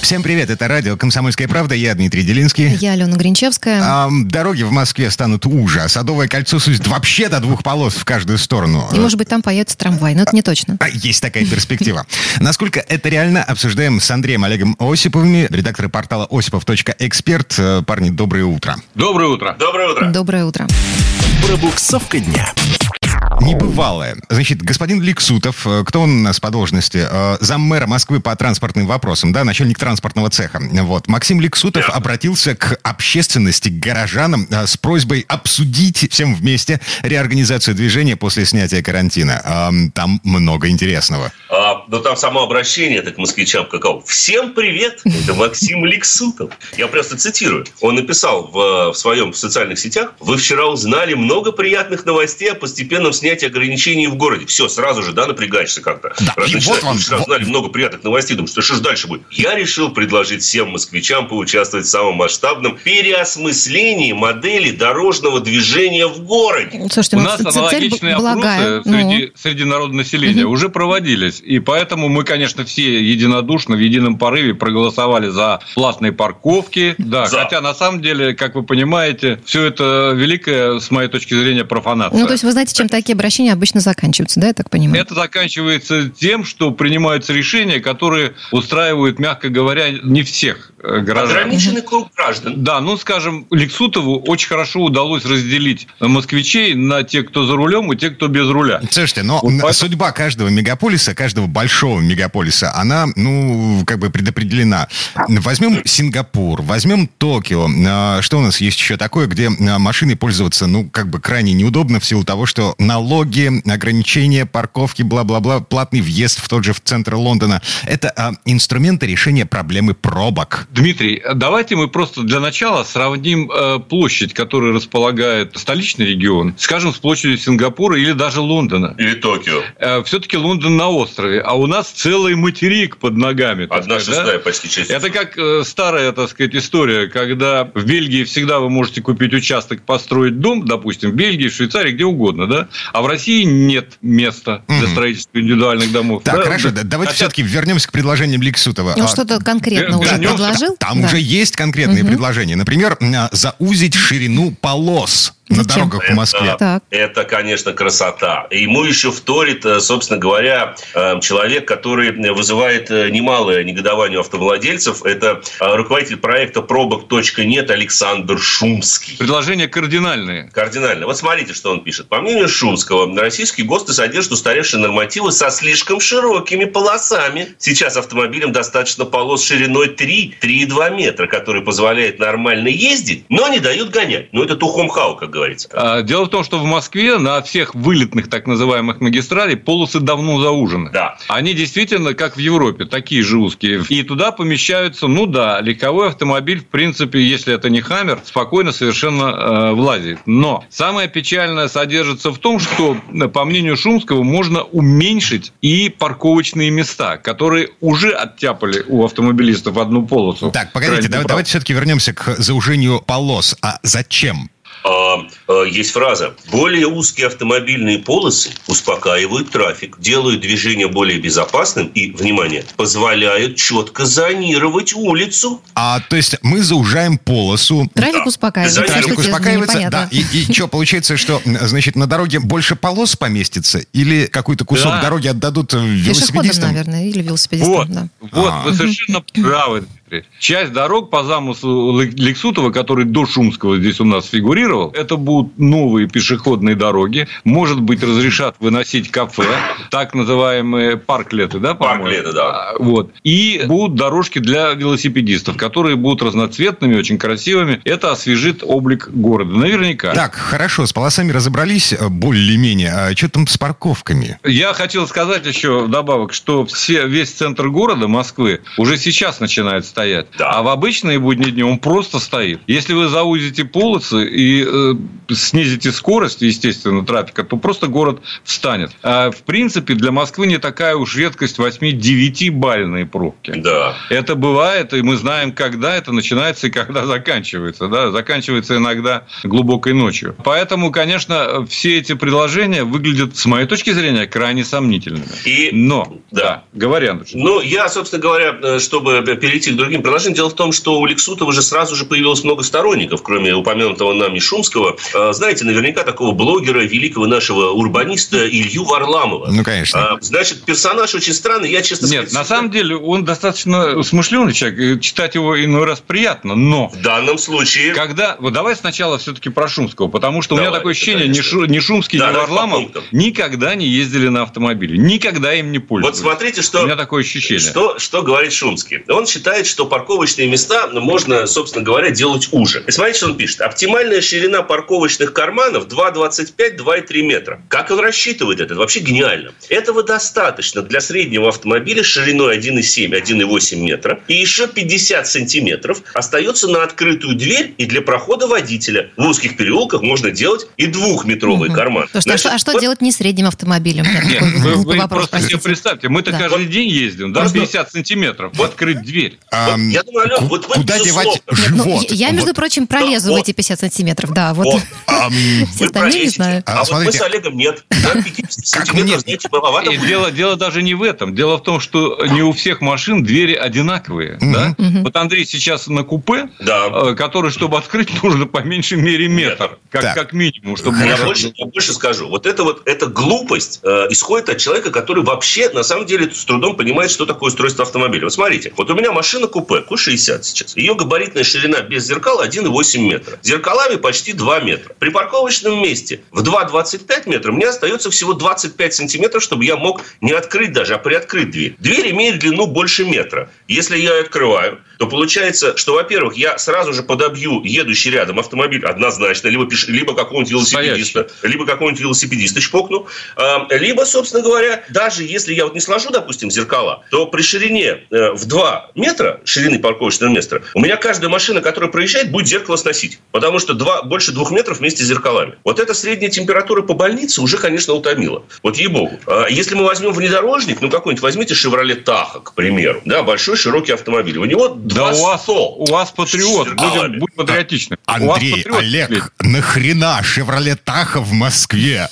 Всем привет, это радио «Комсомольская правда», я Дмитрий Делинский. Я Алена Гринчевская. А, дороги в Москве станут уже, а Садовое кольцо сузит вообще до двух полос в каждую сторону. И, может быть, там появится трамвай, но это не точно. А, Есть такая перспектива. Насколько это реально, обсуждаем с Андреем Олегом Осиповыми, редакторы портала осипов.эксперт. Э, Парни, доброе утро. Доброе утро. Доброе утро. Доброе утро. Пробуксовка дня. Небывалое. Значит, господин Ликсутов, э, кто он у нас по должности? Э, Заммэра Москвы по транспортным вопросам, да, начальник транспортного цеха. Вот. Максим Ликсутов Верно. обратился к общественности, к горожанам э, с просьбой обсудить всем вместе реорганизацию движения после снятия карантина. Ам, Там много интересного. А, ну там само обращение это к москвичам каково. Всем привет, это Максим Ликсутов. Я просто цитирую. Он написал в, в своем в социальных сетях: Вы вчера узнали много приятных новостей о постепенном снятии ограничений в городе. Все, сразу же, да, напрягаешься как-то. Да, Раз и начинаешь, вот вам- «Вы вчера узнали много приятных новостей, думаешь, что, что же дальше будет? Я решил предложить всем москвичам поучаствовать в самом масштабном переосмыслении модели дорожного движения в городе. Слушайте, У ну, нас аналогичные опросы Ну, среди, среди народного населения уже проводились. И поэтому мы, конечно, все единодушно в едином порыве проголосовали за платные парковки. Да, За. хотя на самом деле, как вы понимаете, все это великая, с моей точки зрения, профанация. ну, то есть вы знаете, чем такие обращения обычно заканчиваются, да, я так понимаю? Это заканчивается тем, что принимаются решения, которые устраивают, мягко говоря, не всех э, горожан. Ограниченный круг граждан. Да, ну, скажем, Лексутову очень хорошо удалось разделить москвичей на тех, кто за рулем, и тех, кто без руля. Слушайте, но Вот поэтому- судьба каждого мегаполиса, каждого большого мегаполиса, она, ну, как бы предопределена. Возьмем Сингапур, возьмем Токио. А, Что у нас есть еще такое, где а, машиной пользоваться, ну, как бы крайне неудобно в силу того, что налоги, ограничения, парковки, бла-бла-бла, платный въезд в тот же в центр Лондона. Это а, инструменты решения проблемы пробок. Дмитрий, давайте мы просто для начала сравним э, площадь, которую располагает столичный регион, скажем, с площадью Сингапура или даже Лондона. Или Токио. все-таки Лондон на острове, а у нас целый материк под ногами. так Одна сказать, да? шестая почти часть. Это как э, старая, так сказать, история, когда в Бельгии всегда вы можете купить участок, построить дом, допустим, в Бельгии, в Швейцарии, где угодно, да? А в России нет места для строительства индивидуальных домов. Так, Да, хорошо, да. да, давайте Хотя- все-таки вернемся к предложениям Ликсутова. Ну, А, что-то конкретно уже вернемся. предложил? Там Да. уже есть конкретные Мгм. предложения. Например, а, заузить ширину полос на Зачем? дорогах в Москве. Так. Это, конечно, красота. И Ему еще вторит, э, собственно говоря, э, человек, который вызывает э, немалое негодование у автовладельцев. Это руководитель проекта пробок.нет Александр Шумский. Предложения кардинальные. Кардинально. Вот смотрите, что он пишет. По мнению Шумского, российские ГОСТы содержат устаревшие нормативы со слишком широкими полосами. Сейчас автомобилям достаточно полос шириной 3-3,2 метра, которые позволяют нормально ездить, но не дают гонять. Ну, это тухом-хау, как говорится. А, Дело в том, что в Москве на всех вылетных так называемых магистралей полосы давно заужены. Да. Они действительно, как в Европе, такие же узкие. И туда помещаются, ну да, легковой автомобиль, в принципе, если это не Хаммер, спокойно совершенно э, влазит. Но самое печальное содержится в том, что, по мнению Шумского, можно уменьшить и парковочные места, которые уже оттяпали у автомобилистов одну полосу. Так, погодите, Крайне давай- прав. давайте все-таки вернемся к заужению полос. А зачем? А, а, есть фраза. Более узкие автомобильные полосы успокаивают трафик, делают движение более безопасным и, внимание, позволяют четко зонировать улицу. А, то есть мы заужаем полосу, Трафик Да. успокаивается. Трафик успокаивается, да, и, и что, получается, что, значит, на дороге больше полос поместится или какой-то кусок Да. дороги отдадут велосипедистам? наверное, или велосипедистом, Вот, да. вот, А. вы совершенно правы. Дмитрий. Часть дорог по замыслу Ле- Лексутова, который до Шумского здесь у нас фигурировал, это будут новые пешеходные дороги. Может быть, разрешат выносить кафе, так называемые парклеты, да, по-моему? Парклеты, да. А, Вот. И будут дорожки для велосипедистов, которые будут разноцветными, очень красивыми. Это освежит облик города. Наверняка. Так, хорошо, с полосами разобрались э, более-менее. А что там с парковками? Я хотел сказать еще вдобавок, что все, весь центр города Москвы уже сейчас начинает стоять. Да. А в обычные будние дни он просто стоит. Если вы заузите полосы и э, снизите скорость, естественно, трафика, то просто город встанет. А в принципе, для Москвы не такая уж редкость 8-9 бальные пробки. Да. Это бывает, и мы знаем, когда это начинается и когда заканчивается. Да? Заканчивается иногда глубокой ночью. Поэтому, конечно, все эти предложения выглядят, с моей точки зрения, крайне сомнительными. И Но, Да. да, говоря, Ну, я, собственно говоря, э, чтобы перейти к другим предложениям, дело в том, что у Лексутова же сразу же появилось много сторонников, кроме упомянутого нами Шумского. Э, Знаете, наверняка такого блогера, великого нашего урбаниста Илью Варламова. Ну, конечно. А, Значит, персонаж очень странный. Я, честно Нет, сказать, на самом деле он достаточно смышленый человек, и читать его иной раз приятно, но в данном случае... когда... Вот давай сначала все-таки про Шумского, потому что у меня Давай, такое ощущение, ни, конечно. Шу- ни Шумский, Да, ни давай Варламов никогда не ездили на автомобиле, никогда им не Вот пользовались. смотрите, что... У меня такое ощущение. Что, что говорит Шумский? Он считает, что парковочные места можно, собственно говоря, делать уже. И смотрите, что он пишет. Оптимальная ширина парковочных карманов 2,25, 2,3 метра. Как он рассчитывает это? Это вообще гениально. Этого достаточно для среднего автомобиля шириной 1,7, 1,8 метра. И еще 50 сантиметров остается на открытую дверь и для прохода водителя. В узких переулках можно делать и двухметровый карман. Слушайте, а что, а что вот- делать не средним автомобилем? Нет, вы, просто себе представьте, мы-то Да. каждый день ездим, да, Просто- 50 сантиметров, открыть дверь. Я думаю, Алён, ку- вот вы, куда девать Нет, ну, живот? я, между Вот, прочим, пролезу Да, в вот. эти 50 сантиметров, да. Вот ам, все Вы остальные не знаю. А, А, вот мы с Олегом нет. Нам 50 Как мне- знаете, маловато дело, дело даже не в этом. Дело в том, что не у всех машин двери одинаковые. Да? Вот Андрей сейчас на купе, Да. э, который, чтобы открыть, нужно по меньшей мере метр. Как, как минимум, чтобы... Я было- больше, я больше скажу. Вот это вот эта глупость э, исходит от человека, который вообще на самом деле с трудом понимает, что такое устройство автомобиля. Вот смотрите, вот у меня машина купе Q60 сейчас. Ее габаритная ширина без зеркал 1,8 метра. Зеркалами почти 2 метра. При парковочном месте в 2,25 метра мне остается всего 25 сантиметров, чтобы я мог не открыть даже, а приоткрыть дверь. Дверь имеет длину больше метра. Если я ее открываю, то получается, что, во-первых, я сразу же подобью едущий рядом автомобиль однозначно, либо, пеш- либо какого-нибудь велосипедиста, либо какого-нибудь велосипедиста чпокну, а, либо, собственно говоря, даже если я вот не сложу, допустим, зеркала, то при ширине э, в 2 метра ширины парковочного места у меня каждая машина, которая проезжает, будет зеркало сносить, потому что два, больше двух метров вместе с зеркалами. Вот эта средняя температура по больнице уже, конечно, утомила. Вот ей-богу. А Если мы возьмем внедорожник, ну какой-нибудь возьмите «Шевроле Таха», к примеру, да, большой широкий автомобиль, у него Да у вас, 200. у вас патриот. Будем, будь патриотичны. Андрей, патриот Олег, сидит. нахрена «Шевроле Таха» в Москве?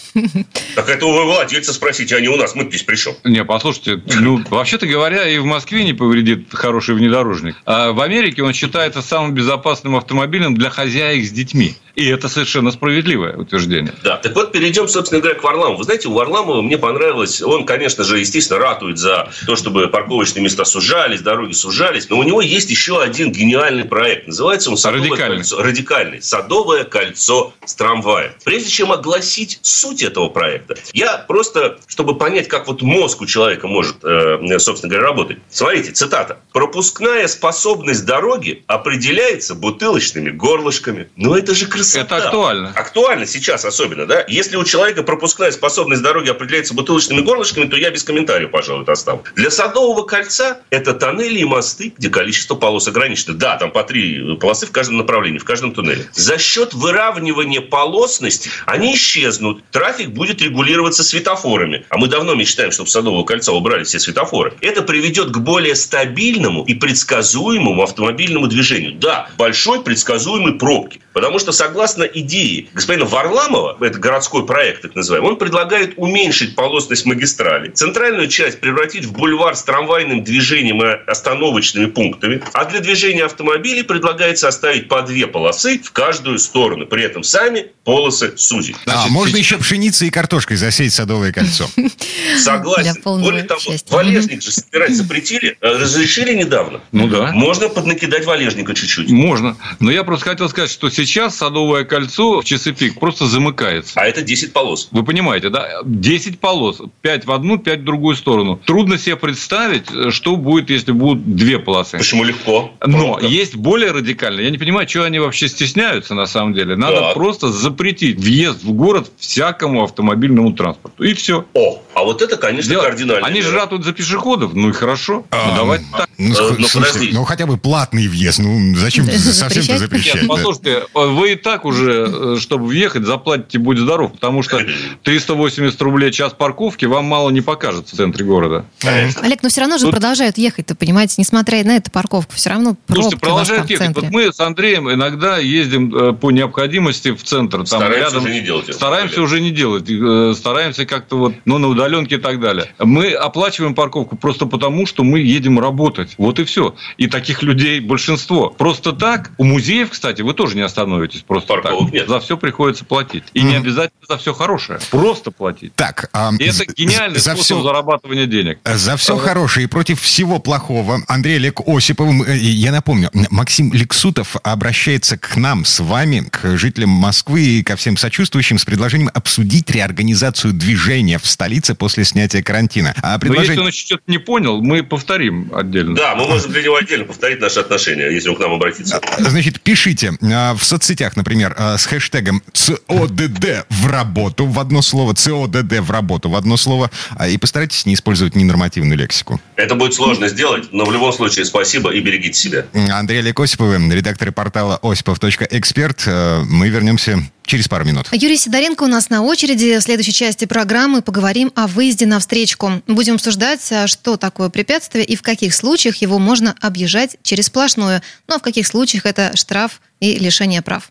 Так это у владельца спросите, а не у нас. Мы здесь при чем? Не, послушайте, ну, вообще-то говоря, и в Москве не повредит хороший внедорожник. А в Америке он считается самым безопасным автомобилем для хозяек с детьми. И это совершенно справедливое утверждение. Да, так вот перейдем, собственно говоря, к Варламову. Вы знаете, у Варламова мне понравилось, он, конечно же, естественно, ратует за то, чтобы парковочные места сужались, дороги сужались, но у него есть еще один гениальный проект. Называется он «Садовое Радикальный. кольцо». Радикальный. «Садовое кольцо с трамваем». Прежде чем огласить суть этого проекта, я просто, чтобы понять, как вот мозг у человека может, э, собственно говоря, работать. Смотрите, цитата. «Пропускная способность дороги определяется бутылочными горлышками». Ну, это же красота. Это актуально. Актуально сейчас особенно, да? Если у человека пропускная способность дороги определяется бутылочными горлышками, то я без комментариев, пожалуй, это оставлю. Для Садового кольца это тоннели и мосты, где количество полос ограничено. Да, там по три полосы в каждом направлении, в каждом туннеле. За счет выравнивания полосности они исчезнут. Трафик будет регулироваться светофорами. А мы давно мечтаем, чтобы Садового кольца убрали все светофоры. Это приведет к более стабильному и предсказуемому автомобильному движению. Да, большой предсказуемой пробки. Потому что, согласно идее господина Варламова, это городской проект, так называемый, он предлагает уменьшить полосность магистрали, центральную часть превратить в бульвар с трамвайным движением и остановочными пунктами, а для движения автомобилей предлагается оставить по две полосы в каждую сторону, при этом сами полосы сузить. А, Значит, можно сейчас- еще пшеницей и картошкой засеять «Садовое кольцо». Согласен. Более того, валежник же собирать запретили, э, разрешили недавно. Ну да. Можно поднакидать валежника чуть-чуть. Можно. Но я просто хотел сказать, что сейчас Садовое кольцо в часы пик просто замыкается. А это 10 полос. Вы понимаете, да? 10 полос. 5 в одну, 5 в другую сторону. Трудно себе представить, что будет, если будут две полосы. Почему легко? Но Пробка. есть более радикально. Я не понимаю, чего они вообще стесняются на самом деле. Надо Так. просто запретить въезд в город всякому автомобильному транспорту. И все. О, а вот это, конечно, Дело- кардинально. Они же ратуют за пешеходов. Ну и хорошо. Ну, Ам, давайте так. Ну, Э, но слушайте, ну, хотя бы платный въезд. Ну, зачем Да, совсем запрещать? запрещать? Да? послушайте, вы и так уже, э, чтобы въехать, заплатите «Будь здоров», потому что 380 рублей час парковки вам мало не покажется в центре города. Олег, но все равно же Тут- продолжают ехать, ты понимаете, несмотря на эту парковку, все равно Слушайте, продолжают в ехать. Вот мы с Андреем иногда ездим э, по необходимости в центр. Там Стараемся рядом, уже не делать. Стараемся уже не делать. э, Стараемся как-то вот, ну, на удаленке и так далее. Мы оплачиваем парковку просто потому, что мы едем работать. Вот и все. И таких людей большинство. Просто так, у музеев, кстати, вы тоже не остановитесь просто Парковок так. нет. За все приходится платить. И не обязательно за все хорошее. Просто платить. Так, а, И это гениальный за способ все, зарабатывания денег. За все хорошее и против всего плохого Андрей Олег Осипов, м, э, я напомню, Максим Лексутов обращается к нам с вами, к жителям Москвы и ко всем сочувствующим с предложением обсудить реорганизацию движения в столице после снятия карантина. А Но если предложение... он еще что-то не понял, мы повторим отдельно. Да, мы можем для него отдельно повторить наши отношения, если он к нам обратится. Значит, пишите а, в соцсетях, например, а, с хэштегом ЦОДД в работу в одно слово, ЦОДД в работу в одно слово, а, и постарайтесь не использовать ненормативную лексику. Это будет сложно сделать, но в любом случае спасибо и берегите себя. Андрей Олег Осиповы, редактор портала осипов.эксперт. Э, Мы вернемся через пару минут. Юрий Сидоренко у нас на очереди. В следующей части программы поговорим о выезде на встречку. Будем обсуждать, а, что такое препятствие и в каких случаях его можно объезжать через сплошную. Ну а в каких случаях это штраф и лишение прав.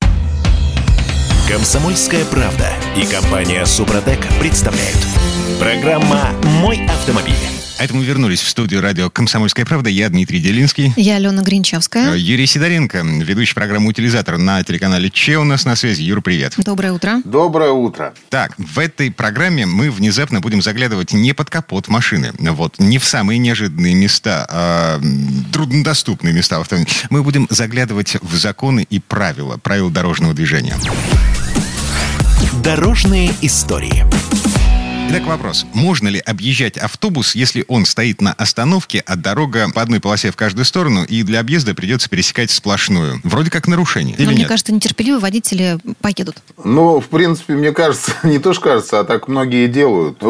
Комсомольская правда и компания Супротек представляют. Программа «Мой автомобиль». А это мы вернулись в студию радио «Комсомольская правда». Я Дмитрий Делинский. Я Алена Гринчевская. Э, Юрий Сидоренко, ведущий программы «Утилизатор» на телеканале Че у нас на связи. Юр, привет. Доброе утро. Доброе утро. Так, в этой программе мы внезапно будем заглядывать не под капот машины, вот, не в самые неожиданные места, а труднодоступные места в автомобиле. Мы будем заглядывать в законы и правила, правила дорожного движения. Дорожные истории. Итак, вопрос. Можно ли объезжать автобус, если он стоит на остановке, а дорога по одной полосе в каждую сторону, и для объезда придется пересекать сплошную? Вроде как нарушение. Или Но мне нет? кажется, нетерпеливые водители поедут. Ну, в принципе, мне кажется, не то, что кажется, а так многие делают.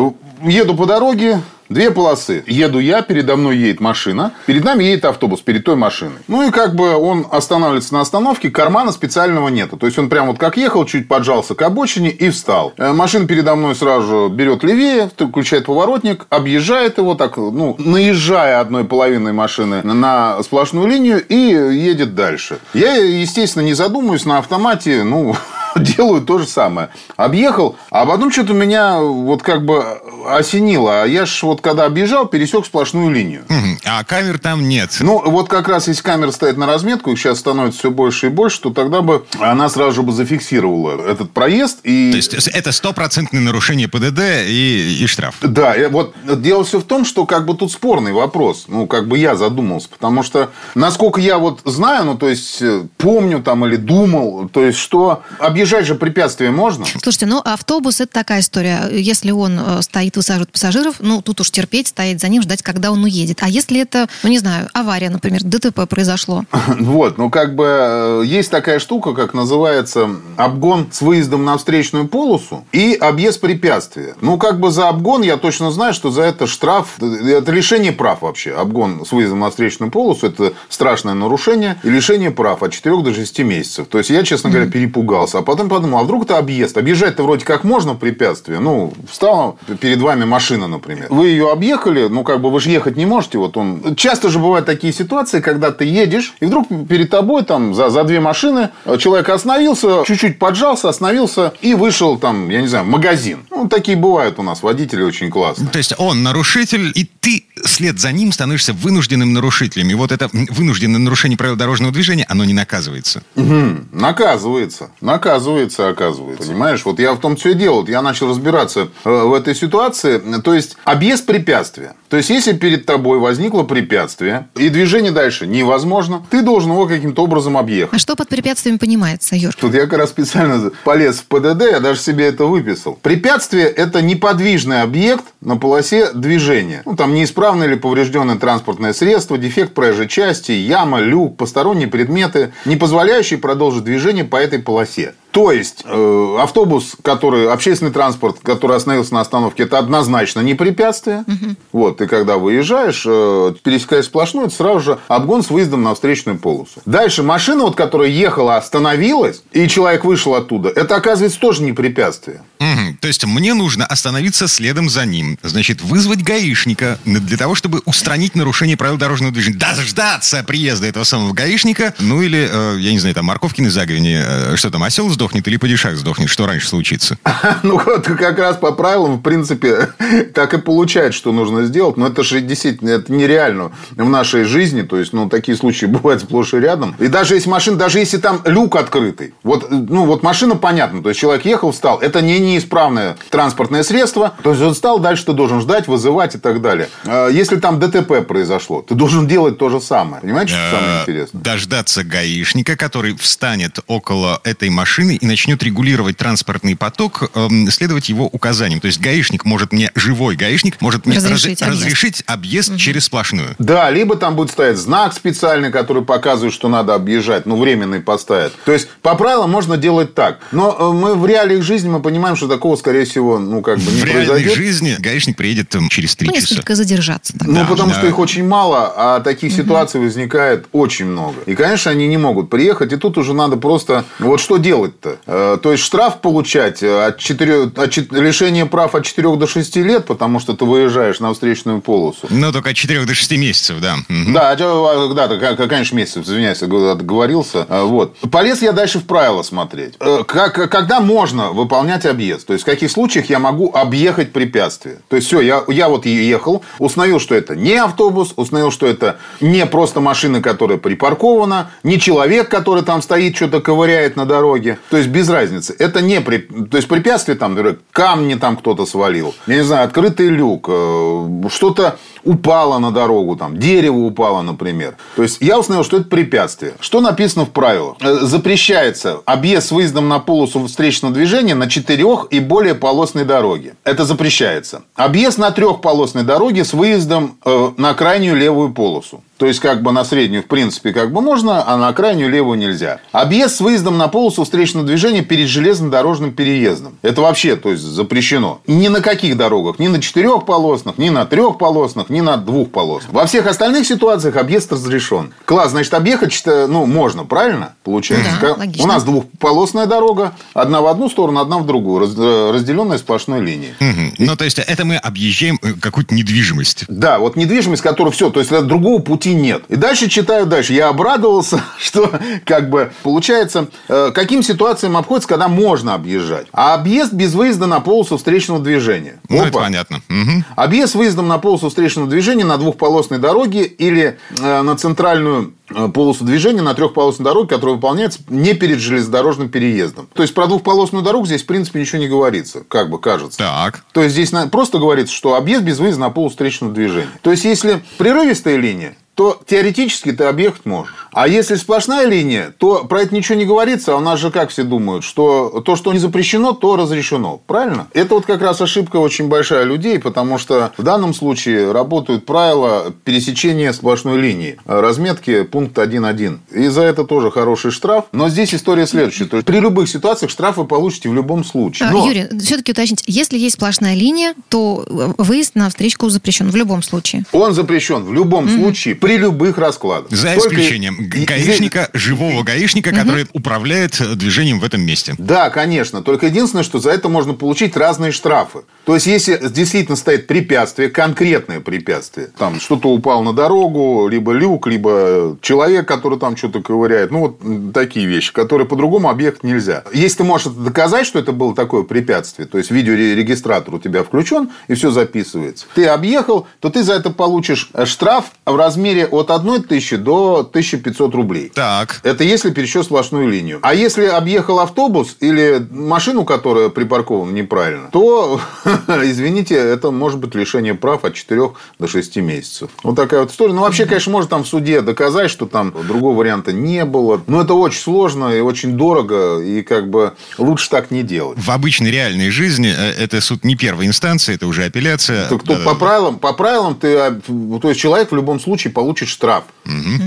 Еду по дороге, две полосы. Еду я, передо мной едет машина, перед нами едет автобус, перед той машиной. Ну, и как бы он останавливается на остановке, кармана специального нету. То есть, он прям вот как ехал, чуть поджался к обочине и встал. Э, Машина передо мной сразу берет левее, включает поворотник, объезжает его так, ну, наезжая одной половиной машины на сплошную линию и едет дальше. Я, естественно, не задумываюсь на автомате, ну, делаю то же самое. Объехал, а потом что-то меня вот как бы осенило. А я ж вот когда объезжал, пересек сплошную линию. А камер там нет. Ну, вот как раз если камера стоит на разметку, их сейчас становится все больше и больше, то тогда бы она сразу же бы зафиксировала этот проезд. И... То есть это стопроцентное нарушение ПДД и, и штраф. Да, и вот дело все в том, что как бы тут спорный вопрос. Ну, как бы я задумался. Потому что, насколько я вот знаю, ну, то есть, э, помню там или думал, то есть, что объезжать же препятствия можно. Слушайте, ну автобус это такая история. Если он э, стоит, высаживает пассажиров, ну тут уж терпеть, стоять за ним, ждать, когда он уедет. А если это, ну не знаю, авария, например, ДТП произошло, Вот, ну как бы э, есть такая штука, как называется обгон с выездом на встречную полосу и объезд препятствия. Ну как бы за обгон я точно знаю, что за это штраф, это лишение прав вообще. Обгон с выездом на встречную полосу это страшное нарушение и лишение прав от 4 до 6 месяцев. То есть я, честно говоря, перепугался. А потом подумал, а вдруг это объезд? Объезжать-то вроде как можно препятствие. Ну, встала перед вами машина, например. Вы ее объехали, ну как бы вы же ехать не можете. Вот он... Часто же бывают такие ситуации, когда ты едешь, и вдруг перед тобой там за, за две машины человек остановился, чуть-чуть поджался, остановился и вышел там, я не знаю, магазин. Ну, такие бывают у нас водители очень классные. То есть он нарушитель, и ты вслед за ним становишься вынужденным нарушителем. И вот это вынужденное нарушение правил дорожного движения, оно не наказывается. Мгм. Наказывается. Наказывается, оказывается. Понимаешь, вот я в том все дело. Вот Я начал разбираться э, в этой ситуации. То есть, объезд препятствия. То есть, если перед тобой возникло препятствие, и движение дальше невозможно, ты должен его каким-то образом объехать. а что под препятствием понимается, Юр? Тут я как раз специально полез в ПДД, я даже себе это выписал. Препятствие – это неподвижный объект на полосе движения. Ну, там неисправное или поврежденное транспортное средство, дефект проезжей части, яма, люк, посторонние предметы, не позволяющие продолжить движение по этой полосе. То есть, э, автобус, который, общественный транспорт, который остановился на остановке, это однозначно не препятствие. Угу. Вот, ты когда выезжаешь, э, пересекаешь сплошную, это сразу же обгон с выездом на встречную полосу. Дальше машина, вот, которая ехала, остановилась, и человек вышел оттуда, это, оказывается, тоже не препятствие. Угу. То есть, мне нужно остановиться следом за ним. Значит, вызвать гаишника для того, чтобы устранить нарушение правил дорожного движения. Дождаться приезда этого самого гаишника. Ну, или, э, я не знаю, там, морковки на заговине. Э, что там, осел сдохнет или падишах сдохнет? Что раньше случится? Ну, вот как раз по правилам, в принципе, так и получается, что нужно сделать. Но это же действительно это нереально в нашей жизни. То есть, ну, такие случаи бывают сплошь и рядом. И даже если машина, даже если там люк открытый. Вот, ну, вот машина понятно. То есть, человек ехал, встал. Это не неисправное транспортное средство. То есть, он встал, дальше ты должен ждать, вызывать и так далее. А если там ДТП произошло, ты должен делать то же самое. Понимаете, что самое Э, интересное? Дождаться гаишника, который встанет около этой машины и начнет регулировать транспортный поток, эм, следовать его указаниям. То есть гаишник может мне, живой гаишник, может мне Разрешить раз- объезд. разрешить объезд через сплошную. Да, либо там будет стоять знак специальный, который показывает, что надо объезжать, ну, временный поставят. То есть, по правилам можно делать так. Но э, мы в реалиях жизни мы понимаем, что такого, скорее всего, ну, как бы не В реальной произойдет. жизни гаишник приедет там, через три Ну, часа. несколько задержаться. тогда. Ну, Да, потому да. что их очень мало, а таких ситуаций возникает очень много. И, конечно, они не могут приехать, и тут уже надо просто... Вот что делать-то? Э, То есть, штраф получать э, от 4, от чет- лишение прав от 4 до 6 лет, потому что ты выезжаешь на встречную полосу. Ну, только от 4 до 6 месяцев, да. Да, а чё, да, как- конечно, месяцев, извиняюсь, отговорился. А, Вот. Полез я дальше в правила смотреть. Э, Как, когда можно выполнять объезд? То есть, в каких случаях я могу объехать препятствие? То есть, все, я, я вот ехал, установил, что это не автобус, установил, что это не просто машина, которая припаркована, не человек, который там стоит, что-то ковыряет на дороге. То есть, без разницы. Это не... при- То есть, препятствие там, например, камни там кто-то свалил. Я не знаю, открытый люк, э, что-то упало на дорогу, там, дерево упало, например. То есть, я установил, что это препятствие. Что написано в правилах? Э, Запрещается объезд с выездом на полосу встречного движения на четырех и более полосной дороге. Это запрещается. Объезд на трехполосной дороге с выездом э, на крайнюю левую полосу. То есть, как бы на среднюю, в принципе, как бы можно, а на крайнюю левую нельзя. Объезд с выездом на полосу встречного движения перед железнодорожным переездом. Это вообще, то есть, запрещено. Ни на каких дорогах. Ни на четырехполосных, ни на трехполосных, ни на двухполосных. Во всех остальных ситуациях объезд разрешен. Класс, значит, объехать, что, ну, можно, правильно? Получается. Да, Как- логично. У нас двухполосная дорога. Одна в одну сторону, одна в другую. раз- э, разделенная сплошной линией. Мгм. Ну, то есть, это мы объезжаем э, какую-то недвижимость. Да, вот недвижимость, которая все, то есть это другого пути нет. И дальше читаю дальше. Я обрадовался, что как бы получается, э, каким ситуациям обходится, когда можно объезжать. А объезд без выезда на полосу встречного движения. Ну, это Опа. понятно. Мгм. Объезд с выездом на полосу встречного движения на двухполосной дороге или э, на центральную полосу движения на трехполосной дороге, которая выполняется не перед железнодорожным переездом. То есть про двухполосную дорогу здесь, в принципе, ничего не говорится, как бы кажется. Так. То есть здесь просто говорится, что объезд без выезда на полосу встречного движения. То есть если прерывистая линия, то теоретически ты объехать можешь. А если сплошная линия, то про это ничего не говорится. А у нас же как все думают, что то, что не запрещено, то разрешено. Правильно? Это вот как раз ошибка очень большая людей, потому что в данном случае работают правила пересечения сплошной линии. Разметки пункт 1.1. И за это тоже хороший штраф. Но здесь история следующая. То есть при любых ситуациях штраф вы получите в любом случае. А, Но- Юрий, все-таки уточните, если есть сплошная линия, то выезд на встречку запрещен в любом случае. Он запрещен в любом случае при любых раскладах. За Только- исключением гаишника, живого гаишника, который управляет э, движением в этом месте. Да, конечно. Только единственное, что за это можно получить разные штрафы. То есть, если действительно стоит препятствие, конкретное препятствие, там что-то упало на дорогу, либо люк, либо человек, который там что-то ковыряет, ну, вот такие вещи, которые по-другому объехать нельзя. Если ты можешь это доказать, что это было такое препятствие, то есть, видеорегистратор у тебя включен, и все записывается, ты объехал, то ты за это получишь штраф в размере от 1 тысячи до 1500 рублей. Так. Это если пересечет сплошную линию. А если объехал автобус или машину, которая припаркована неправильно, то, извините, это может быть лишение прав от 4 до 6 месяцев. Вот такая вот история. Ну, вообще, конечно, можно там в суде доказать, что там другого варианта не было. Но это очень сложно и очень дорого. И как бы лучше так не делать. В обычной реальной жизни э, это суд не первой инстанции, это уже апелляция. Так Да-да-да. по правилам, по правилам ты, а, то есть человек в любом случае получит штраф.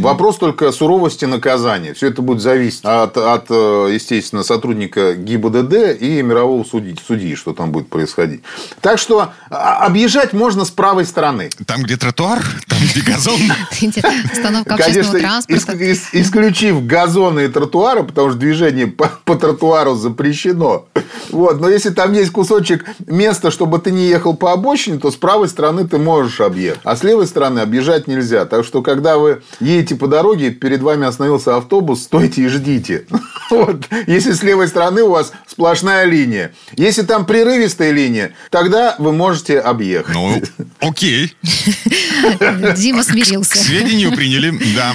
Вопрос только суровости наказания. Все это будет зависеть от, от э, естественно, сотрудника ГИБДД и мирового судьи, судьи, что там будет происходить. Так что а, объезжать можно с правой стороны. Там, где тротуар, там, где газон. Остановка общественного транспорта. исключив газоны и тротуары, потому что движение по, по тротуару запрещено. Вот. Но если там есть кусочек места, чтобы ты не ехал по обочине, то с правой стороны ты можешь объехать. А с левой стороны объезжать нельзя. Так что, когда вы едете по дороге, перед вами остановился автобус, стойте и ждите. Вот. Если с левой стороны у вас сплошная линия. Если там прерывистая линия, тогда вы можете объехать. Ну, окей. Дима смирился. К сведению приняли, да.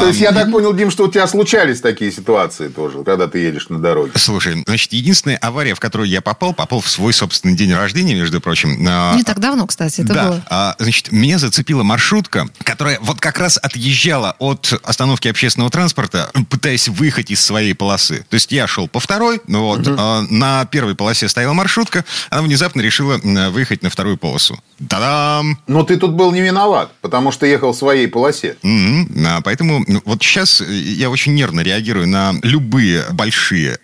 То есть, я так понял, Дим, что у тебя случались такие ситуации тоже, когда ты едешь на дороге. Слушай, значит, единственная авария, в которую я попал, попал в свой собственный день рождения, между прочим. А, Не так давно, кстати, это да, было. А, значит, меня зацепила маршрутка, которая вот как раз отъезжала от остановки общественного транспорта, пытаясь выехать из своей полосы. То есть я шел по второй, вот, угу. а, на первой полосе стояла маршрутка, она внезапно решила выехать на вторую полосу. Та-дам! Но ты тут был не виноват, потому что ехал в своей полосе. Mm-hmm. Поэтому ну, вот сейчас я очень нервно реагирую на любые большие Э,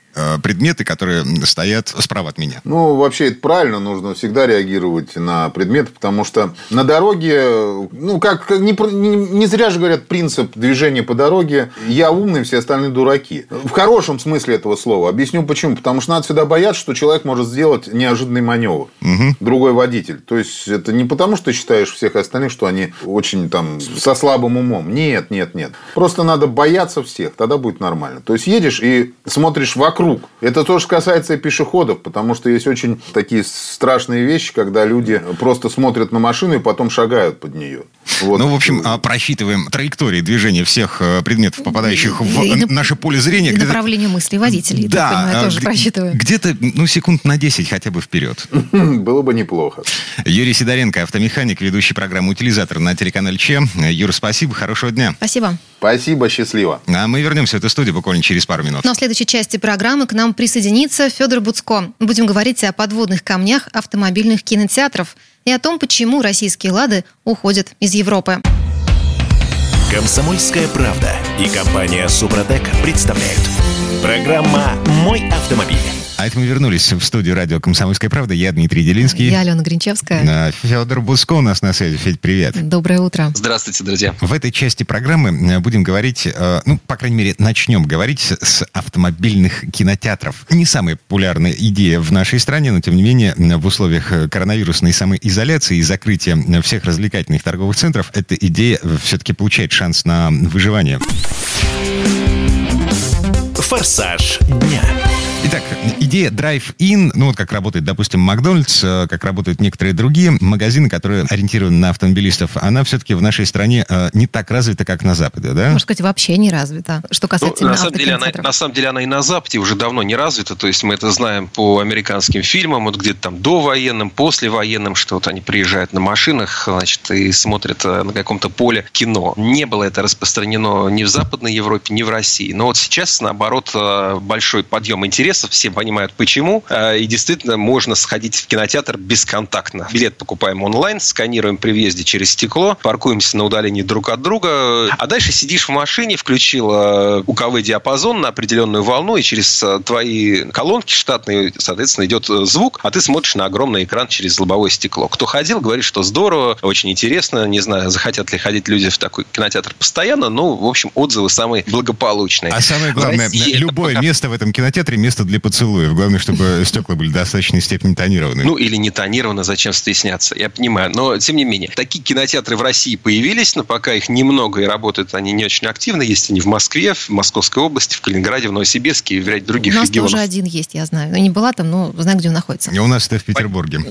предметы, которые стоят справа от меня. Ну, вообще, это правильно. Нужно всегда реагировать на предметы, потому что на дороге, ну, как не, не, не зря же говорят принцип движения по дороге «я умный, все остальные дураки». В хорошем смысле этого слова. Объясню почему. Потому что надо всегда бояться, что человек может сделать неожиданный маневр. Угу. Другой водитель. То есть, это не потому, что ты считаешь всех остальных, что они очень там со слабым умом. Нет, нет, нет. Просто надо бояться всех, тогда будет нормально. То есть, едешь и смотришь вокруг вокруг. Это тоже касается пешеходов, потому что есть очень такие страшные вещи, когда люди просто смотрят на машину и потом шагают под нее. Вот. Ну, в общем, а, просчитываем траектории движения всех э, предметов, попадающих в и, наше поле зрения. И направление мысли водителей, да, так понимаю, тоже просчитываем. Где-то, ну, секунд на 10 хотя бы вперед. Было бы неплохо. Юрий Сидоренко, автомеханик, ведущий программу «Утилизатор» на телеканале Че. Юр, спасибо, хорошего дня. Спасибо. Спасибо, счастливо. А мы вернемся в эту студию буквально через пару минут. Но в следующей части программы к нам присоединится Федор Буцко. Будем говорить о подводных камнях автомобильных кинотеатров и о том, почему российские «Лады» уходят из Европы. Комсомольская правда и компания «Супротек» представляют. Программа «Мой автомобиль». А это мы вернулись в студию радио «Комсомольская правда». Я Дмитрий Делинский. Я Алена Гринчевская. Федор Буско у нас на связи. Федь, привет. Доброе утро. Здравствуйте, друзья. В этой части программы э, будем говорить, э, ну, по крайней мере, начнем говорить с автомобильных кинотеатров. Не самая популярная идея в нашей стране, но, тем не менее, в условиях коронавирусной самоизоляции и закрытия всех развлекательных торговых центров, эта идея все-таки получает шанс на выживание. Форсаж дня. Итак, идея Drive-In, ну вот как работает, допустим, Макдональдс, э, как работают некоторые другие магазины, которые ориентированы на автомобилистов, она все-таки в нашей стране э, не так развита, как на Западе, да? Можно сказать, вообще не развита, что касается ну, на, самом деле, она, на самом деле она и на Западе уже давно не развита, то есть мы это знаем по американским фильмам, вот где-то там до военным, после военным, что вот они приезжают на машинах, значит, и смотрят э, на каком-то поле кино. Не было это распространено ни в Западной Европе, ни в России. Но вот сейчас, наоборот, большой подъем интереса интереса, все понимают почему, э, и действительно можно сходить в кинотеатр бесконтактно. Билет покупаем онлайн, сканируем при въезде через стекло, паркуемся на удалении друг от друга, а дальше сидишь в машине, включил э, УКВ-диапазон на определенную волну, и через э, твои колонки штатные, соответственно, идет звук, а ты смотришь на огромный экран через лобовое стекло. Кто ходил, говорит, что здорово, очень интересно, не знаю, захотят ли ходить люди в такой кинотеатр постоянно, но, в общем, отзывы самые благополучные. А самое главное, любое пока... место в этом кинотеатре, место место для поцелуев. Главное, чтобы стекла были достаточной степени тонированы. Ну, или не тонированы, зачем стесняться. Я понимаю. Но, тем не менее, такие кинотеатры в России появились, но пока их немного и работают они не очень активно. Есть они в Москве, в Московской области, в Калининграде, в Новосибирске и в ряде других регионов. У нас тоже один есть, я знаю. Я не была там, но знаю, где он находится. И у нас это в Петербурге.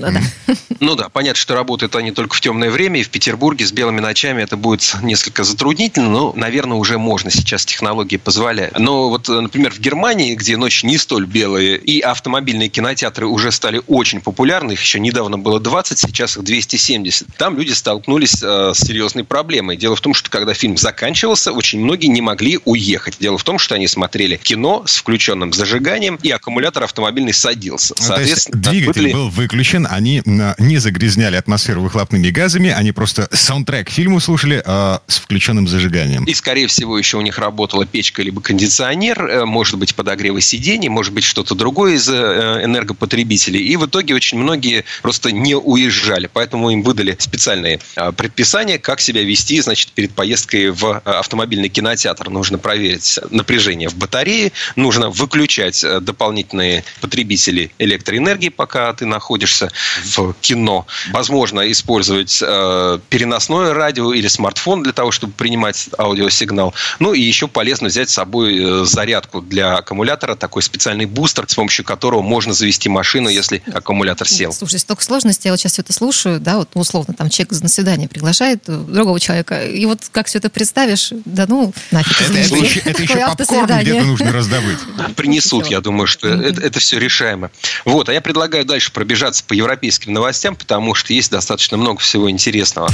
Ну да, понятно, что работают они только в темное время, и в Петербурге с белыми ночами это будет несколько затруднительно, но, наверное, уже можно сейчас технологии позволяют. Но вот, например, в Германии, где ночь не столь соль белые. И автомобильные кинотеатры уже стали очень популярны. Их еще недавно было 20, сейчас их 270. Там люди столкнулись э, с серьезной проблемой. Дело в том, что когда фильм заканчивался, очень многие не могли уехать. Дело в том, что они смотрели кино с включенным зажиганием, и аккумулятор автомобильный садился. Ну, Соответственно, То есть двигатель были... был выключен, они не загрязняли атмосферу выхлопными газами, они просто саундтрек фильму слушали э, с включенным зажиганием. И, скорее всего, еще у них работала печка либо кондиционер, э, может быть, подогревы сидений, может быть, что-то другое из э, энергопотребителей. И в итоге очень многие просто не уезжали. Поэтому им выдали специальные э, предписания, как себя вести, значит, перед поездкой в автомобильный кинотеатр. Нужно проверить напряжение в батарее, нужно выключать дополнительные потребители электроэнергии, пока ты находишься в кино. Возможно, использовать переносное радио или смартфон для того, чтобы принимать аудиосигнал. Ну и еще полезно взять с собой зарядку для аккумулятора, такой специальный бустер, с помощью которого можно завести машину, если аккумулятор сел. Слушай, столько сложностей, я вот сейчас все это слушаю, да, вот условно, там человек на свидание приглашает другого человека, и вот как все это представишь, да ну, нафиг, Это, это еще, это еще попкорн где-то нужно раздобыть. Принесут, я думаю, что это, это все решаемо. Вот, а я предлагаю дальше пробежаться по европейским новостям, потому что есть достаточно много всего интересного.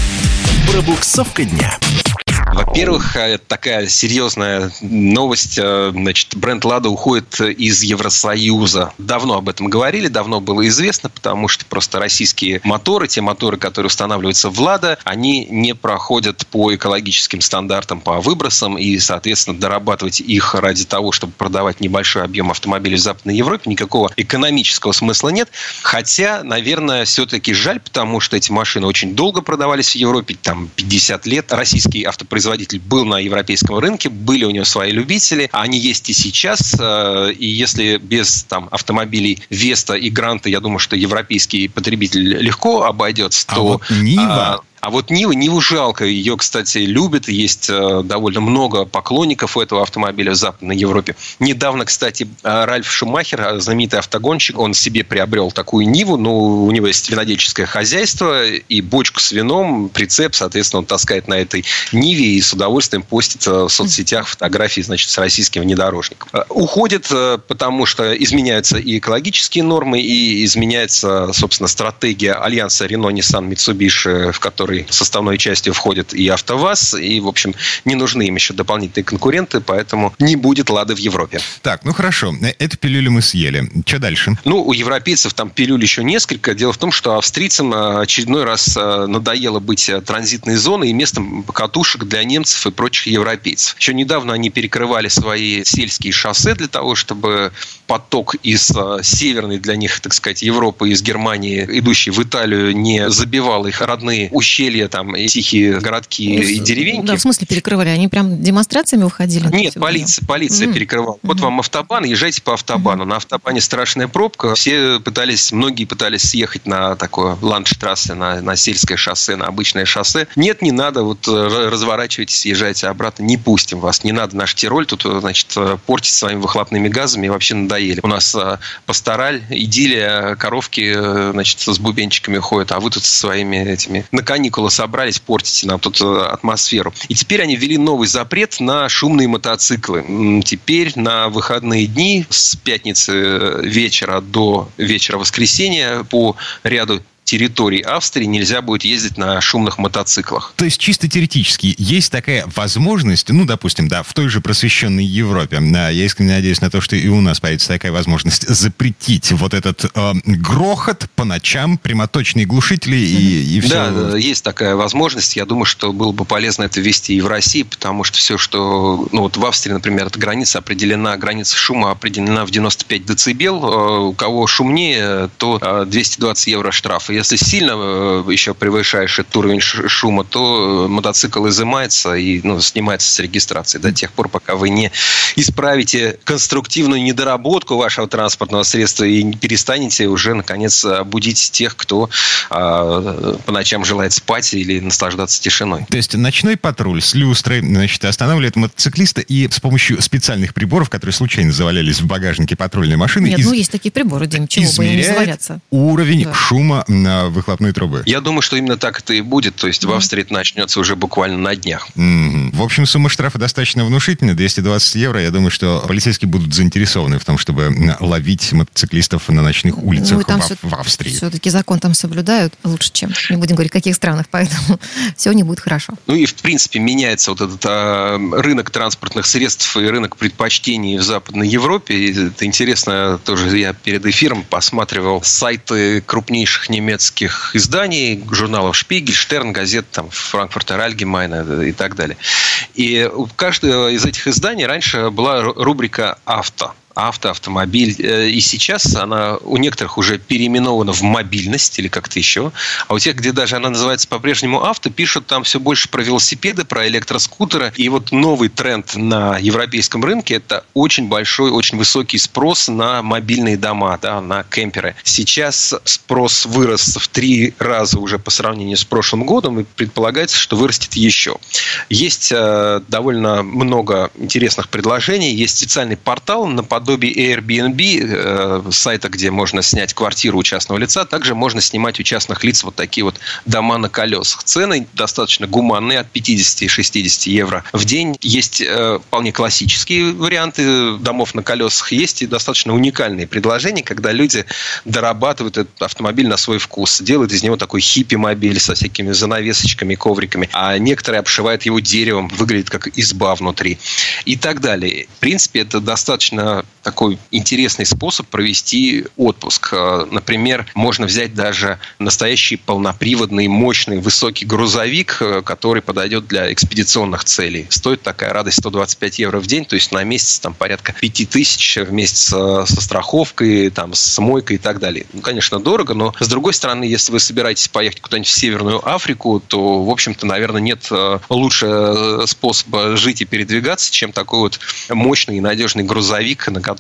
Пробуксовка дня. Во-первых, э, такая серьезная новость. Э, значит, бренд «Лада» уходит из Евросоюза. Давно об этом говорили, давно было известно, потому что просто российские моторы, те моторы, которые устанавливаются в «Лада», они не проходят по экологическим стандартам, по выбросам, и, соответственно, дорабатывать их ради того, чтобы продавать небольшой объем автомобилей в Западной Европе, никакого экономического смысла нет. Хотя, наверное, все-таки жаль, потому что эти машины очень долго продавались в Европе, там 50 лет. Российский автопроизводитель производитель был на европейском рынке, были у него свои любители, они есть и сейчас. Э, и если без там, автомобилей Веста и Гранта, я думаю, что европейский потребитель легко обойдется, а то... Вот Нива... А, а вот Нива, Ниву жалко. Ее, кстати, любят. Есть э, довольно много поклонников у этого автомобиля в Западной Европе. Недавно, кстати, э, Ральф Шумахер, э, знаменитый автогонщик, он себе приобрел такую Ниву. Ну, у него есть винодельческое хозяйство и бочку с вином, прицеп, соответственно, он таскает на этой Ниве и с удовольствием постит в соцсетях фотографии, значит, с российским внедорожником. Уходит, потому что изменяются и экологические нормы, и изменяется, собственно, стратегия альянса Renault-Nissan Mitsubishi, в которой которой составной частью входит и АвтоВАЗ, и, в общем, не нужны им еще дополнительные конкуренты, поэтому не будет «Лады» в Европе. Так, ну хорошо, эту пилюлю мы съели. Что дальше? Ну, у европейцев там пилюль еще несколько. Дело в том, что австрийцам э, очередной раз э, надоело быть э, транзитной зоной и местом катушек для немцев и прочих европейцев. Еще недавно они перекрывали свои сельские шоссе для того, чтобы поток из северной для них, так сказать, Европы, из Германии, идущий в Италию, не забивал их родные ущелья, там, и тихие городки ну, и деревеньки. Да, в смысле перекрывали? Они прям демонстрациями уходили? Нет, полиция, полиция mm-hmm. перекрывала. Вот mm-hmm. вам автобан, езжайте по автобану. Mm-hmm. На автобане страшная пробка. Все пытались, многие пытались съехать на такое ландштрассе, на, на сельское шоссе, на обычное шоссе. Нет, не надо, вот э, разворачивайтесь, езжайте обратно, не пустим вас. Не надо наш Тироль тут, э, значит, э, портить своими выхлопными газами, вообще надоели. У нас пастораль, идиллия, коровки, значит, с бубенчиками ходят, а вы тут со своими этими наконец каникулы собрались, портите нам тут э, атмосферу. И теперь они ввели новый запрет на шумные мотоциклы. Теперь на выходные дни с пятницы э, вечера до вечера воскресенья по ряду территорий Австрии нельзя будет ездить на шумных мотоциклах. То есть чисто теоретически есть такая возможность, ну, допустим, да, в той же просвещенной Европе, да, я искренне надеюсь на то, что и у нас появится такая возможность запретить вот этот э, грохот по ночам, прямоточные глушители и, и все. Да, есть такая возможность. Я думаю, что было бы полезно это ввести и в России, потому что все, что... Ну, вот в Австрии, например, эта граница определена, граница шума определена в 95 децибел. Э, у кого шумнее, то 220 э, евро штрафа если сильно э, еще превышаешь этот уровень шума, то э, мотоцикл изымается и ну, снимается с регистрации до тех пор, пока вы не исправите конструктивную недоработку вашего транспортного средства и перестанете уже, наконец, будить тех, кто а, по ночам желает спать или наслаждаться тишиной. То есть ночной патруль с люстрой значит, останавливает мотоциклиста и с помощью специальных приборов, которые случайно завалялись в багажнике патрульной машины... Нет, из... ну есть такие приборы, Дим, чего бы им не заваляться. уровень да. шума на выхлопные трубы. Я думаю, что именно так это и будет. То есть в Австрии это начнется уже буквально на днях. В общем, сумма штрафа достаточно внушительная, 220 евро. Я думаю, что полицейские будут заинтересованы в том, чтобы ловить мотоциклистов на ночных улицах Ну, там в, всё- в Австрии. Все-таки закон там соблюдают лучше, чем, не будем говорить, в каких странах, поэтому все не будет хорошо. Ну и, в принципе, меняется вот этот а, рынок транспортных средств и рынок предпочтений в Западной Европе. И это интересно, тоже я перед эфиром посматривал сайты крупнейших немецких изданий, журналов «Шпигель», «Штерн», газет там «Франкфуртер Альгемайна» и так далее. И у каждого из этих изданий раньше была ру- рубрика «Авто». Авто, автомобиль. Э, И сейчас она у некоторых уже переименована в мобильность или как-то еще. А у тех, где даже она называется по-прежнему авто, пишут там все больше про велосипеды, про электроскутеры. И вот новый тренд на европейском рынке – это очень большой, очень высокий спрос на мобильные дома, да, на кемперы. Сейчас спрос вырос в три раза уже по сравнению с прошлым годом, и предполагается, что вырастет еще. Есть э, довольно много интересных предложений. Есть специальный портал наподобие Airbnb, э, сайта, где можно снять квартиру у частного лица. Также можно снимать у частных лиц вот такие вот дома на колесах. Цены достаточно гуманные, от 50 и 60 евро в день. Есть э, вполне классические варианты домов на колесах. Есть и достаточно уникальные предложения, когда люди дорабатывают этот автомобиль на свой вкус. Делают из него такой хиппи-мобиль со всякими занавесочками, ковриками. А некоторые обшивают его деревом. Выглядит как изба внутри. И так далее. В принципе, это достаточно такой интересный способ провести отпуск. Э, Например, можно взять даже настоящий полноприводный, мощный, высокий грузовик, э, который подойдет для экспедиционных целей. Стоит такая радость 125 евро в день, то есть на месяц там порядка 5000 вместе со, со страховкой, там, с мойкой и так далее. Ну, конечно, дорого, но с другой стороны, если вы собираетесь поехать куда-нибудь в Северную Африку, то, в общем-то, наверное, нет э, лучше э, способа жить и передвигаться, чем такой вот мощный и надежный грузовик, на котором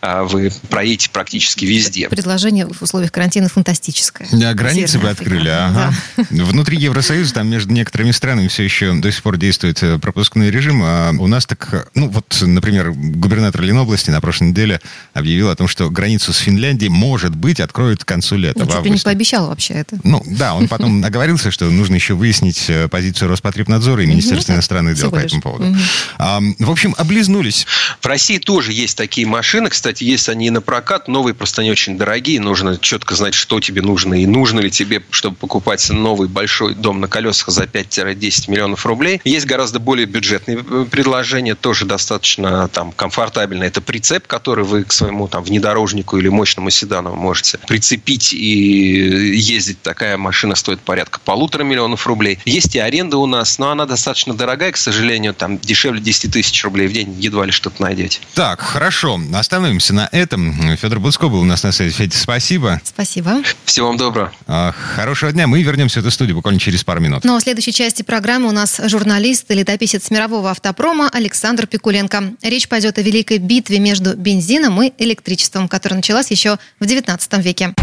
а, вы проедете практически везде. Предложение в условиях карантина фантастическое. Да, границы бы Северная открыли, Африка. ага. Внутри Евросоюза, там между некоторыми странами все еще до сих пор действует э, пропускной режим, а у нас так, ну вот, например, губернатор Ленобласти на прошлой неделе объявил о том, что границу с Финляндией, может быть, откроют к концу лета, Ну, чуть не пообещал вообще это. Ну, да, он потом оговорился, что нужно еще выяснить э, позицию Роспотребнадзора и Министерства иностранных дел по этому поводу. В общем, облизнулись. В России тоже есть такие машины. Кстати, есть они и на прокат. Новые просто не очень дорогие. Нужно четко знать, что тебе нужно. И нужно ли тебе, чтобы покупать новый большой дом на колесах за 5-10 миллионов рублей. Есть гораздо более бюджетные э, предложения. Тоже достаточно там комфортабельно. Это прицеп, который вы к своему там внедорожнику или мощному седану можете прицепить и ездить. Такая машина стоит порядка полутора миллионов рублей. Есть и аренда у нас, но она достаточно дорогая, к сожалению. Там дешевле 10 тысяч рублей в день едва ли что-то найдете. Так, хорошо, остановимся на этом. Федор Буцко был у нас на связи. Федя, спасибо. Спасибо. Всего вам доброго. А, Хорошего дня. Мы вернемся в эту студию буквально через пару минут. Но в следующей части программы у нас журналист и летописец мирового автопрома Александр Пикуленко. Речь пойдет о великой битве между бензином и электричеством, которая началась еще в 19 веке.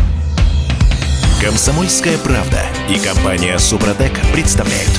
Комсомольская правда и компания Супротек представляют.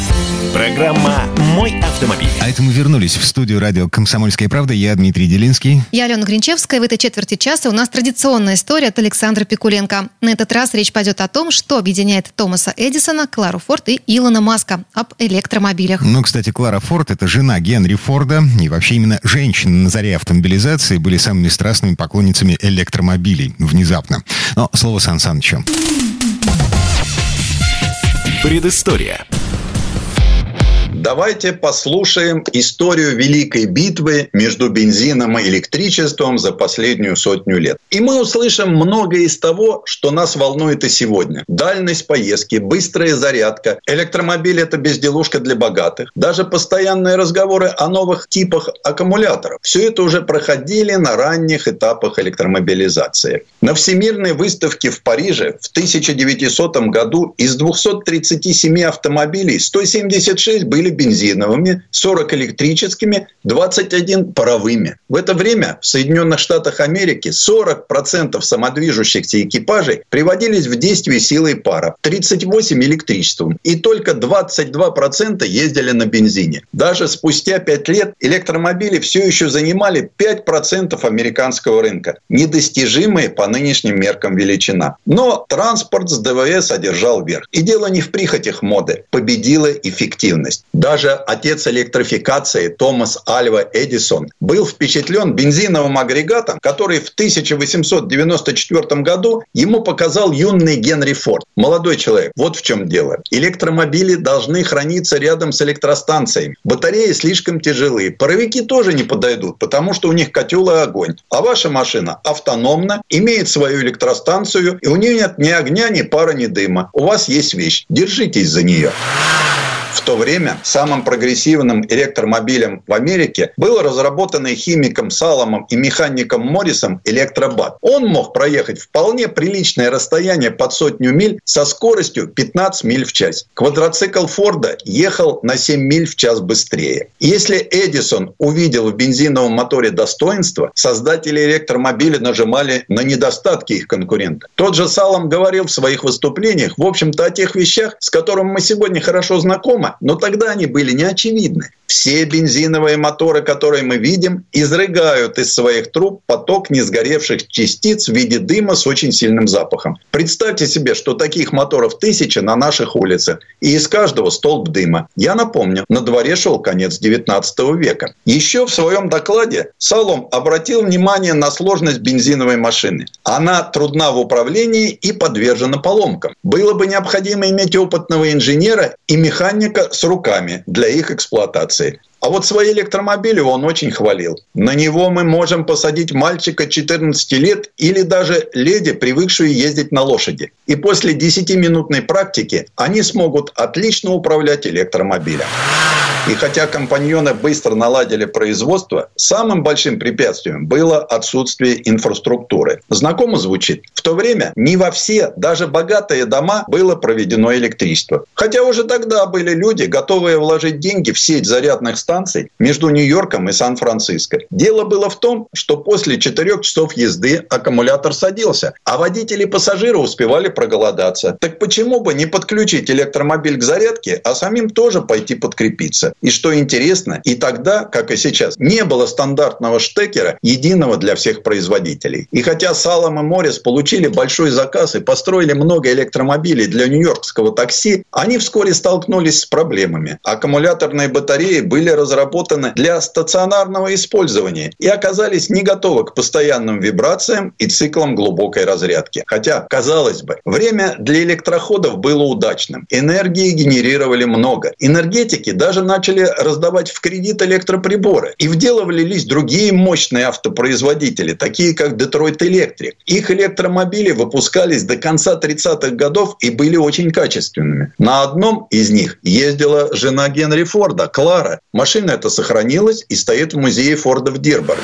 Программа «Мой автомобиль». А это мы вернулись в студию радио «Комсомольская правда». Я Дмитрий Делинский. Я Алена Гринчевская. В этой четверти часа у нас традиционная история от Александра Пикуленко. На этот раз речь пойдет о том, что объединяет Томаса Эдисона, Клару Форд и Илона Маска об электромобилях. Ну, кстати, Клара Форд – это жена Генри Форда. И вообще именно женщины на заре автомобилизации были самыми страстными поклонницами электромобилей. Внезапно. Но слово Сан Санычу. Предыстория. Давайте послушаем историю великой битвы между бензином и электричеством за последнюю сотню лет. И мы услышим многое из того, что нас волнует и сегодня. Дальность поездки, быстрая зарядка, электромобиль – это безделушка для богатых, даже постоянные разговоры о новых типах аккумуляторов. Все это уже проходили на ранних этапах электромобилизации. На Всемирной выставке в Париже в 1900 году из 237 автомобилей 176 были были бензиновыми, 40 электрическими, 21 паровыми. В это время в Соединенных Штатах Америки 40% самодвижущихся экипажей приводились в действие силой пара, 38 электричеством, и только 22% ездили на бензине. Даже спустя 5 лет электромобили все еще занимали 5% американского рынка, недостижимые по нынешним меркам величина. Но транспорт с ДВС одержал верх. И дело не в прихотях моды. Победила эффективность. Даже отец электрификации Томас Альва Эдисон был впечатлен бензиновым агрегатом, который в 1894 году ему показал юный Генри Форд. Молодой человек, вот в чем дело. Электромобили должны храниться рядом с электростанциями. Батареи слишком тяжелые. Паровики тоже не подойдут, потому что у них котел и огонь. А ваша машина автономна, имеет свою электростанцию, и у нее нет ни огня, ни пара, ни дыма. У вас есть вещь. Держитесь за нее. В то время самым прогрессивным электромобилем в Америке был разработанный химиком Саломом и механиком Моррисом электробат. Он мог проехать вполне приличное расстояние под сотню миль со скоростью 15 миль в час. Квадроцикл Форда ехал на 7 миль в час быстрее. Если Эдисон увидел в бензиновом моторе достоинство, создатели электромобиля нажимали на недостатки их конкурента. Тот же Салом говорил в своих выступлениях, в общем-то, о тех вещах, с которыми мы сегодня хорошо знакомы, но тогда они были неочевидны. Все бензиновые моторы, которые мы видим, изрыгают из своих труб поток несгоревших частиц в виде дыма с очень сильным запахом. Представьте себе, что таких моторов тысячи на наших улицах, и из каждого столб дыма. Я напомню, на дворе шел конец 19 века. Еще в своем докладе Салом обратил внимание на сложность бензиновой машины. Она трудна в управлении и подвержена поломкам. Было бы необходимо иметь опытного инженера и механика с руками для их эксплуатации. А вот свои электромобили он очень хвалил. На него мы можем посадить мальчика 14 лет или даже леди, привыкшую ездить на лошади. И после 10-минутной практики они смогут отлично управлять электромобилем. И хотя компаньоны быстро наладили производство, самым большим препятствием было отсутствие инфраструктуры. Знакомо звучит? В то время не во все, даже богатые дома было проведено электричество. Хотя уже тогда были люди, готовые вложить деньги в сеть зарядных станций между Нью-Йорком и Сан-Франциско. Дело было в том, что после четырех часов езды аккумулятор садился, а водители и пассажиры успевали проголодаться. Так почему бы не подключить электромобиль к зарядке, а самим тоже пойти подкрепиться? И что интересно, и тогда, как и сейчас, не было стандартного штекера, единого для всех производителей. И хотя Салом и Моррис получили большой заказ и построили много электромобилей для нью-йоркского такси, они вскоре столкнулись с проблемами. Аккумуляторные батареи были разработаны для стационарного использования и оказались не готовы к постоянным вибрациям и циклам глубокой разрядки. Хотя, казалось бы, время для электроходов было удачным. Энергии генерировали много. Энергетики даже начали раздавать в кредит электроприборы. И в дело влились другие мощные автопроизводители, такие как Detroit Electric. Их электромобили выпускались до конца 30-х годов и были очень качественными. На одном из них ездила жена Генри Форда, Клара. Машина эта сохранилась и стоит в музее Форда в Дирборе.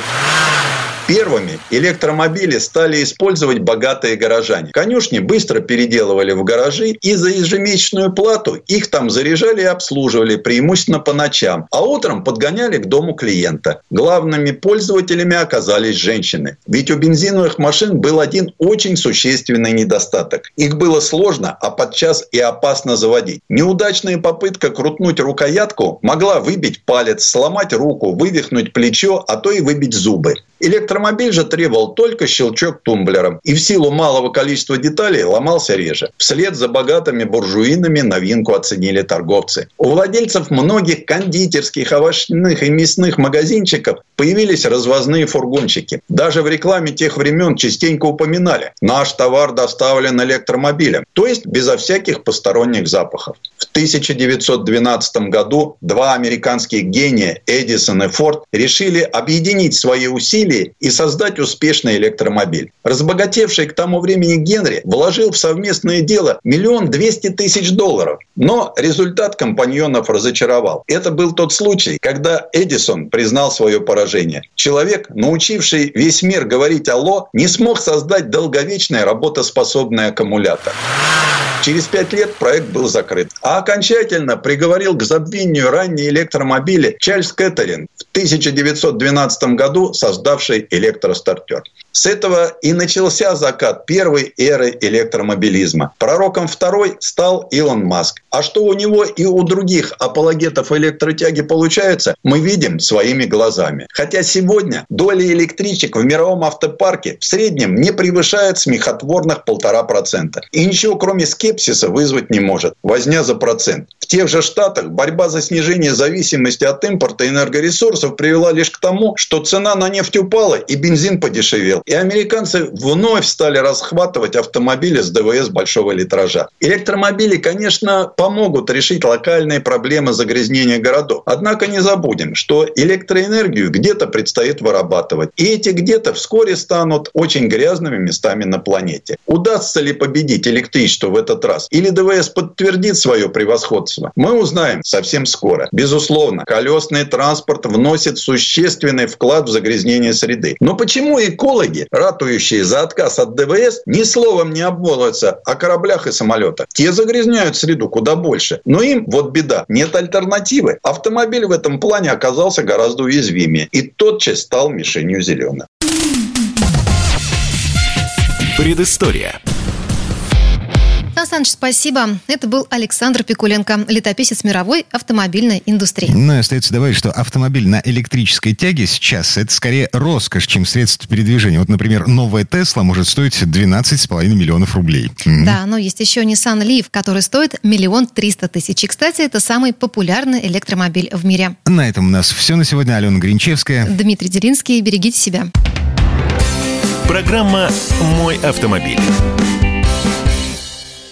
Первыми электромобили стали использовать богатые горожане. Конюшни быстро переделывали в гаражи, и за ежемесячную плату их там заряжали и обслуживали, преимущественно по ночам, а утром подгоняли к дому клиента. Главными пользователями оказались женщины. Ведь у бензиновых машин был один очень существенный недостаток. Их было сложно, а подчас и опасно заводить. Неудачная попытка крутнуть рукоятку могла выбить палец, сломать руку, вывихнуть плечо, а то и выбить зубы. Электромобиль же требовал только щелчок тумблером и в силу малого количества деталей ломался реже. Вслед за богатыми буржуинами новинку оценили торговцы. У владельцев многих кондитерских, овощных и мясных магазинчиков появились развозные фургончики. Даже в рекламе тех времен частенько упоминали «наш товар доставлен электромобилем», то есть безо всяких посторонних запахов. В 1912 году два американских гения Эдисон и Форд решили объединить свои усилия усилий и создать успешный электромобиль. Разбогатевший к тому времени Генри вложил в совместное дело миллион двести тысяч долларов. Но результат компаньонов разочаровал. Это был тот случай, когда Эдисон признал свое поражение. Человек, научивший весь мир говорить «Алло», не смог создать долговечный работоспособный аккумулятор. Через пять лет проект был закрыт. А окончательно приговорил к забвению ранние электромобили Чарльз Кэтерин в 1912 году создавший электростартер. С этого и начался закат первой эры электромобилизма. Пророком второй стал Илон Маск. А что у него и у других апологетов электротяги получается, мы видим своими глазами. Хотя сегодня доля электричек в мировом автопарке в среднем не превышает смехотворных полтора процента. И ничего кроме скепсиса вызвать не может. Возня за процент. В тех же Штатах борьба за снижение зависимости от импорта энергоресурсов привела лишь к тому, что цена на нефть упала и бензин подешевел. И американцы вновь стали расхватывать автомобили с ДВС большого литража. Электромобили, конечно, помогут решить локальные проблемы загрязнения городов. Однако не забудем, что электроэнергию где-то предстоит вырабатывать. И эти где-то вскоре станут очень грязными местами на планете. Удастся ли победить электричество в этот раз? Или ДВС подтвердит свое превосходство? Мы узнаем совсем скоро. Безусловно, колесный транспорт вносит существенный вклад в загрязнение среды. Но почему экологи ратующие за отказ от ДВС, ни словом не обмолвятся о кораблях и самолетах. Те загрязняют среду куда больше. Но им, вот беда, нет альтернативы. Автомобиль в этом плане оказался гораздо уязвимее. И тотчас стал мишенью зеленых. Предыстория. Сан спасибо. Это был Александр Пикуленко, летописец мировой автомобильной индустрии. Ну и остается добавить, что автомобиль на электрической тяге сейчас это скорее роскошь, чем средство передвижения. Вот, например, новая Тесла может стоить 12,5 миллионов рублей. Да, но есть еще Nissan Leaf, который стоит миллион триста тысяч. И, кстати, это самый популярный электромобиль в мире. На этом у нас все на сегодня. Алена Гринчевская. Дмитрий Делинский. Берегите себя. Программа «Мой автомобиль».